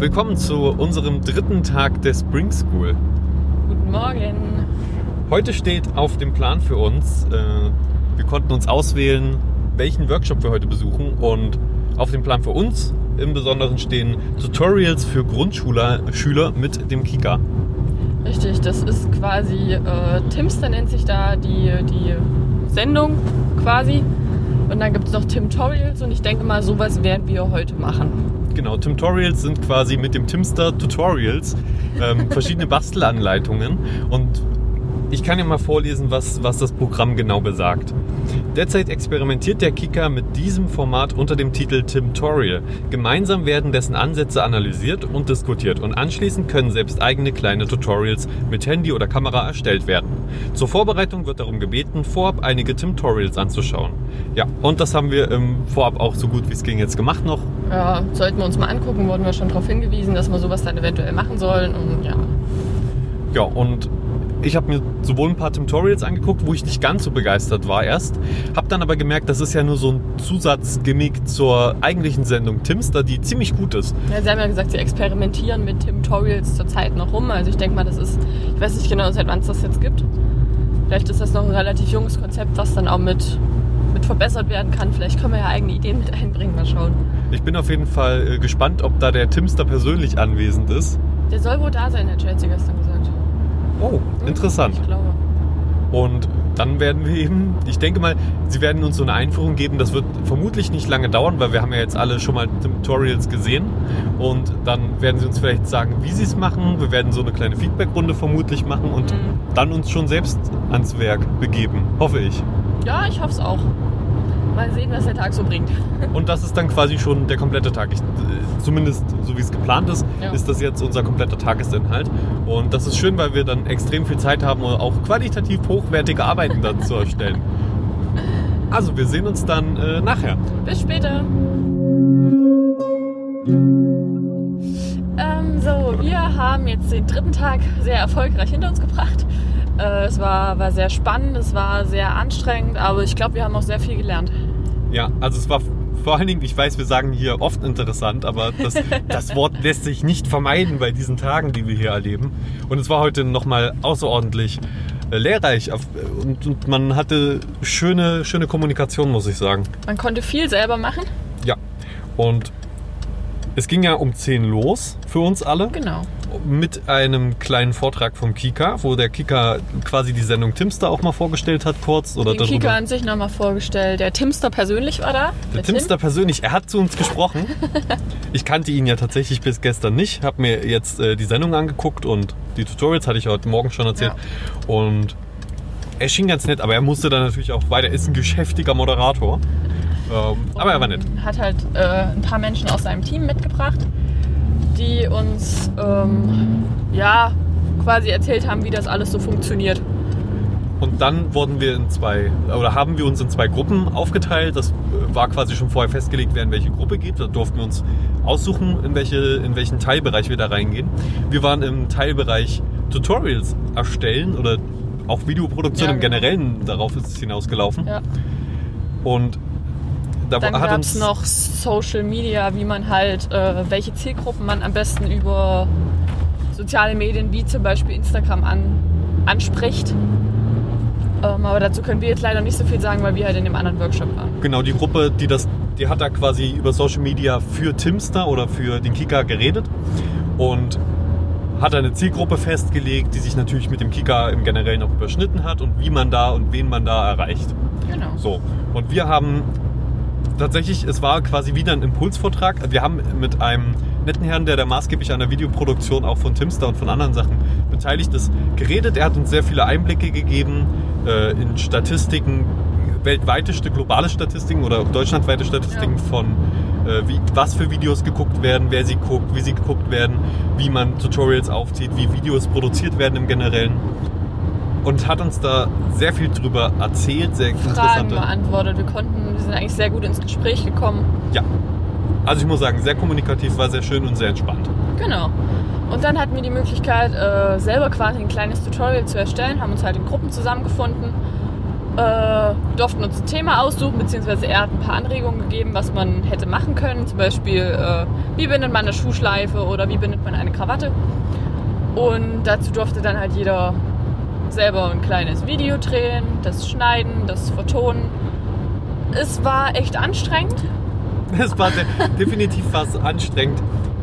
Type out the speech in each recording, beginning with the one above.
Willkommen zu unserem dritten Tag der Spring School. Guten Morgen. Heute steht auf dem Plan für uns, äh, wir konnten uns auswählen, welchen Workshop wir heute besuchen und auf dem Plan für uns im Besonderen stehen Tutorials für Grundschüler Schüler mit dem Kika. Richtig, das ist quasi, äh, Timster nennt sich da die, die Sendung quasi. Und dann gibt es noch Timtorials und ich denke mal, sowas werden wir heute machen. Genau, Timtorials sind quasi mit dem Timster Tutorials ähm, verschiedene Bastelanleitungen und ich kann ja mal vorlesen, was, was das Programm genau besagt. Derzeit experimentiert der Kika mit diesem Format unter dem Titel Timtorial. Gemeinsam werden dessen Ansätze analysiert und diskutiert und anschließend können selbst eigene kleine Tutorials mit Handy oder Kamera erstellt werden. Zur Vorbereitung wird darum gebeten, vorab einige Timtorials anzuschauen. Ja, und das haben wir im Vorab auch so gut wie es ging jetzt gemacht noch. Ja, sollten wir uns mal angucken, wurden wir schon darauf hingewiesen, dass wir sowas dann eventuell machen sollen und ja. Ja, und ich habe mir sowohl ein paar Tutorials angeguckt, wo ich nicht ganz so begeistert war erst, habe dann aber gemerkt, das ist ja nur so ein Zusatzgimmick zur eigentlichen Sendung Timster, die ziemlich gut ist. ja. Sie haben ja gesagt, sie experimentieren mit Timtorials zurzeit noch rum. Also ich denke mal, das ist, ich weiß nicht genau, seit wann es das jetzt gibt. Vielleicht ist das noch ein relativ junges Konzept, was dann auch mit, mit verbessert werden kann. Vielleicht können wir ja eigene Ideen mit einbringen, mal schauen. Ich bin auf jeden Fall äh, gespannt, ob da der Timster persönlich anwesend ist. Der soll wohl da sein, hat Chelsea gestern gesagt. Oh, interessant. Ich glaube. Und dann werden wir eben, ich denke mal, sie werden uns so eine Einführung geben. Das wird vermutlich nicht lange dauern, weil wir haben ja jetzt alle schon mal Tutorials gesehen. Und dann werden sie uns vielleicht sagen, wie sie es machen. Wir werden so eine kleine Feedbackrunde vermutlich machen und Mhm. dann uns schon selbst ans Werk begeben. Hoffe ich. Ja, ich hoffe es auch. Mal sehen, was der Tag so bringt. Und das ist dann quasi schon der komplette Tag. Ich, äh, zumindest so wie es geplant ist, Ja. ist das jetzt unser kompletter Tagesinhalt. Und das ist schön, weil wir dann extrem viel Zeit haben, um auch qualitativ hochwertige Arbeiten dann zu erstellen. Also, wir sehen uns dann äh, nachher. Bis später. Ähm, so, wir haben jetzt den dritten Tag sehr erfolgreich hinter uns gebracht. Äh, es war, war sehr spannend, es war sehr anstrengend, aber ich glaube, wir haben auch sehr viel gelernt. Ja, also es war vor allen Dingen, ich weiß, wir sagen hier oft interessant, aber das, das Wort lässt sich nicht vermeiden bei diesen Tagen, die wir hier erleben. Und es war heute nochmal außerordentlich äh, lehrreich auf- und, und man hatte schöne, schöne Kommunikation, muss ich sagen. Man konnte viel selber machen. Ja, und es ging ja um 10 los für uns alle Genau. mit einem kleinen Vortrag vom Kika, wo der Kika quasi die Sendung Timster auch mal vorgestellt hat kurz. Oder Den darüber. Kika an sich nochmal vorgestellt. Der Timster persönlich war da. Der Tim. Timster persönlich, er hat zu uns gesprochen. Ich kannte ihn ja tatsächlich bis gestern nicht, habe mir jetzt äh, die Sendung angeguckt und die Tutorials hatte ich heute Morgen schon erzählt. Und er schien ganz nett, aber er musste dann natürlich auch weiter. Er ist ein geschäftiger Moderator. Ähm, aber er war nett. Hat halt äh, ein paar Menschen aus seinem Team mitgebracht, die uns ähm, ja quasi erzählt haben, wie das alles so funktioniert. Und dann wurden wir in zwei, oder haben wir uns in zwei Gruppen aufgeteilt. Das äh, war quasi schon vorher festgelegt, wer in welche Gruppe geht. Da durften wir uns aussuchen, in, welche, in welchen Teilbereich wir da reingehen. Wir waren im Teilbereich Tutorials erstellen oder auch Videoproduktion Ja, im genau. Generellen, darauf ist es hinausgelaufen. Ja. Und da Dann gab es noch Social Media, wie man halt, äh, welche Zielgruppen man am besten über soziale Medien wie zum Beispiel Instagram an, anspricht. Ähm, aber dazu können wir jetzt leider nicht so viel sagen, weil wir halt in dem anderen Workshop waren. genau die Gruppe, die das, die hat da quasi über Social Media für Timster oder für den Kika geredet und hat eine Zielgruppe festgelegt, die sich natürlich mit dem Kika im Generellen auch überschnitten hat und wie man da und wen man da erreicht. Genau. So, und wir haben tatsächlich, es war quasi wieder ein Impulsvortrag. Wir haben mit einem netten Herrn, der da maßgeblich an der Videoproduktion auch von Timster und von anderen Sachen beteiligt ist, geredet. Er hat uns sehr viele Einblicke gegeben äh, in Statistiken, weltweite, st- globale Statistiken oder deutschlandweite Statistiken Ja. von äh, wie, was für Videos geguckt werden, wer sie guckt, wie sie geguckt werden, wie man Tutorials aufzieht, wie Videos produziert werden im Generellen. Und hat uns da sehr viel drüber erzählt, sehr Fragen interessante. beantwortet. Wir konnten, wir sind eigentlich sehr gut ins Gespräch gekommen. Ja. Also ich muss sagen, sehr kommunikativ, war sehr schön und sehr entspannt. Genau. Und dann hatten wir die Möglichkeit, äh, selber quasi ein kleines Tutorial zu erstellen, haben uns halt in Gruppen zusammengefunden äh, durften uns ein Thema aussuchen, beziehungsweise er hat ein paar Anregungen gegeben, was man hätte machen können. Zum Beispiel, äh, wie bindet man eine Schuhschleife oder wie bindet man eine Krawatte. Und dazu durfte dann halt jeder selber ein kleines Video drehen, das schneiden, das vertonen. Es war echt anstrengend. Es war de definitiv was anstrengend.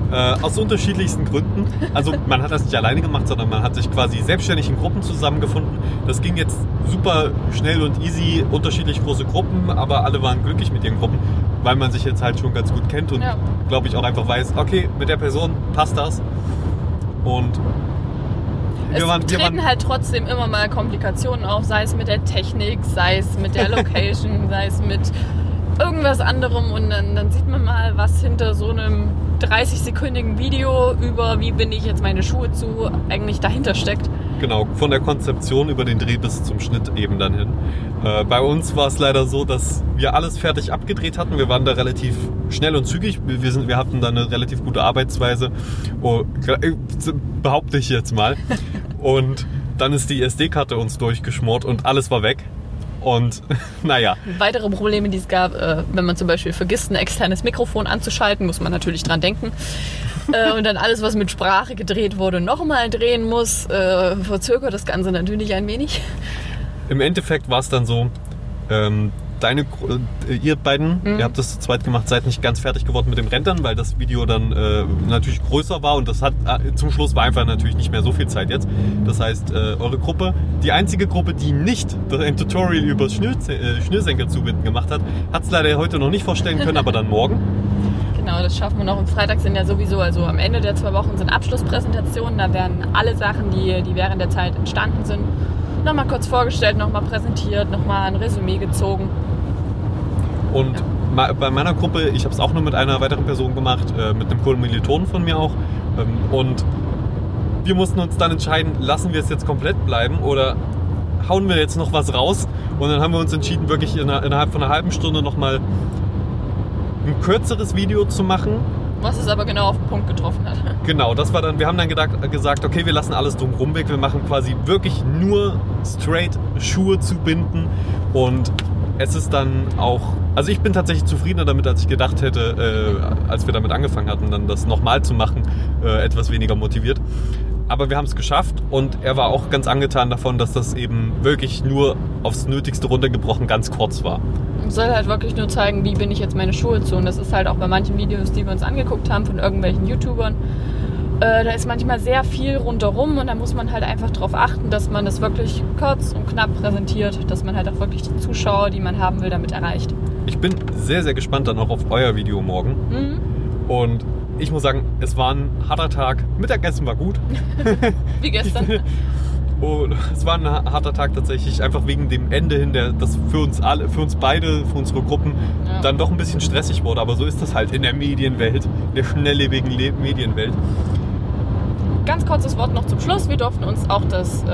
Äh, aus unterschiedlichsten Gründen. Also man hat das nicht alleine gemacht, sondern man hat sich quasi selbstständig in Gruppen zusammengefunden. Das ging jetzt super schnell und easy, unterschiedlich große Gruppen, aber alle waren glücklich mit ihren Gruppen, weil man sich jetzt halt schon ganz gut kennt und Ja. glaube ich auch einfach weiß, okay, mit der Person passt das. Und Es wir waren, treten halt trotzdem immer mal Komplikationen auf, sei es mit der Technik, sei es mit der Location, sei es mit irgendwas anderem und dann, dann sieht man mal, was hinter so einem 30-sekündigen Video über wie binde ich jetzt meine Schuhe zu eigentlich dahinter steckt. Genau, von der Konzeption über den Dreh bis zum Schnitt eben dann hin. Äh, bei uns war es leider so, dass wir alles fertig abgedreht hatten. Wir waren da relativ schnell und zügig. Wir, sind, wir hatten da eine relativ gute Arbeitsweise, oh, äh, behaupte ich jetzt mal. Und dann ist die SD-Karte uns durchgeschmort und alles war weg. Und naja, Weitere Probleme, die es gab, äh, wenn man zum Beispiel vergisst, ein externes Mikrofon anzuschalten, muss man natürlich dran denken. äh, und dann alles, was mit Sprache gedreht wurde, nochmal drehen muss, äh, verzögert das Ganze natürlich ein wenig. im Endeffekt war es dann so, ähm, deine, äh, ihr beiden, Mhm. ihr habt das zu zweit gemacht, seid nicht ganz fertig geworden mit dem Rendern, weil das Video dann äh, natürlich größer war und das hat äh, zum Schluss war einfach natürlich nicht mehr so viel Zeit jetzt. Das heißt, äh, eure Gruppe, die einzige Gruppe, die nicht ein Tutorial über das Schnür, äh, Schnürsenkel zubinden gemacht hat, hat es leider heute noch nicht vorstellen können, aber dann morgen. Genau, das schaffen wir noch. Und Freitag sind ja sowieso, also am Ende der zwei Wochen sind Abschlusspräsentationen. Da werden alle Sachen, die, die während der Zeit entstanden sind, nochmal kurz vorgestellt, nochmal präsentiert, nochmal ein Resümee gezogen. Und ma- bei meiner Gruppe, ich habe es auch nur mit einer weiteren Person gemacht, äh, mit einem Kommilitonen von mir auch. Ähm, und wir mussten uns dann entscheiden, lassen wir es jetzt komplett bleiben oder hauen wir jetzt noch was raus. Und dann haben wir uns entschieden, wirklich in, innerhalb von einer halben Stunde nochmal ein kürzeres Video zu machen. Was es aber genau auf den Punkt getroffen hat. Genau, das war dann, wir haben dann gedacht, gesagt, okay, wir lassen alles drumherum weg. Wir machen quasi wirklich nur straight Schuhe zu binden. Und es ist dann auch, also ich bin tatsächlich zufriedener damit, als ich gedacht hätte, äh, als wir damit angefangen hatten, dann das nochmal zu machen, äh, etwas weniger motiviert. Aber wir haben es geschafft und er war auch ganz angetan davon, dass das eben wirklich nur aufs Nötigste runtergebrochen ganz kurz war. Es soll halt wirklich nur zeigen, wie bin ich jetzt meine Schuhe zu. Und das ist halt auch bei manchen Videos, die wir uns angeguckt haben von irgendwelchen YouTubern. Äh, da ist manchmal sehr viel rundherum und da muss man halt einfach darauf achten, dass man das wirklich kurz und knapp präsentiert, dass man halt auch wirklich die Zuschauer, die man haben will, damit erreicht. Ich bin sehr, sehr gespannt dann auch auf euer Video morgen. Mhm. Und ich muss sagen, es war ein harter Tag. Mittagessen war gut. Wie gestern. Und es war ein harter Tag tatsächlich, einfach wegen dem Ende hin, der, das für uns alle, für uns beide, für unsere Gruppen Ja. dann doch ein bisschen stressig wurde. Aber so ist das halt in der Medienwelt, in der schnelllebigen Le Medienwelt. Ganz kurzes Wort noch zum Schluss. Wir durften uns auch das, äh,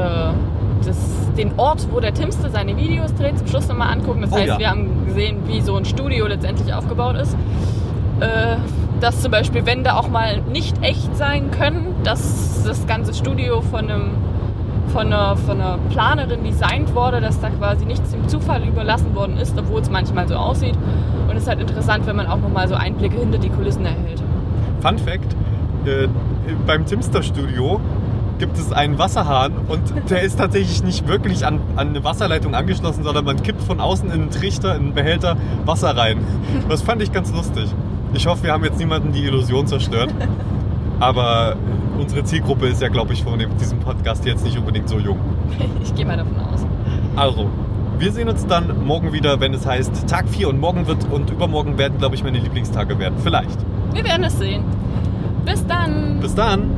das, den Ort, wo der Timste seine Videos dreht, zum Schluss nochmal angucken. Das Oh heißt, ja. wir haben gesehen, wie so ein Studio letztendlich aufgebaut ist. Äh, dass zum Beispiel Wände auch mal nicht echt sein können, dass das ganze Studio von, einem, von, einer, von einer Planerin designt wurde, dass da quasi nichts dem Zufall überlassen worden ist, obwohl es manchmal so aussieht. Und es ist halt interessant, wenn man auch nochmal so Einblicke hinter die Kulissen erhält. Fun Fact: äh, beim Timster Studio gibt es einen Wasserhahn und der ist tatsächlich nicht wirklich an, an eine Wasserleitung angeschlossen, sondern man kippt von außen in einen Trichter, in einen Behälter Wasser rein. Das fand ich ganz lustig. Ich hoffe, wir haben jetzt niemanden die Illusion zerstört. Aber unsere Zielgruppe ist ja, glaube ich, von dem, diesem Podcast jetzt nicht unbedingt so jung. Ich gehe mal davon aus. Also, wir sehen uns dann morgen wieder, wenn es heißt Tag 4 und morgen wird und übermorgen werden, glaube ich, meine Lieblingstage werden. Vielleicht. Wir werden es sehen. Bis dann. Bis dann.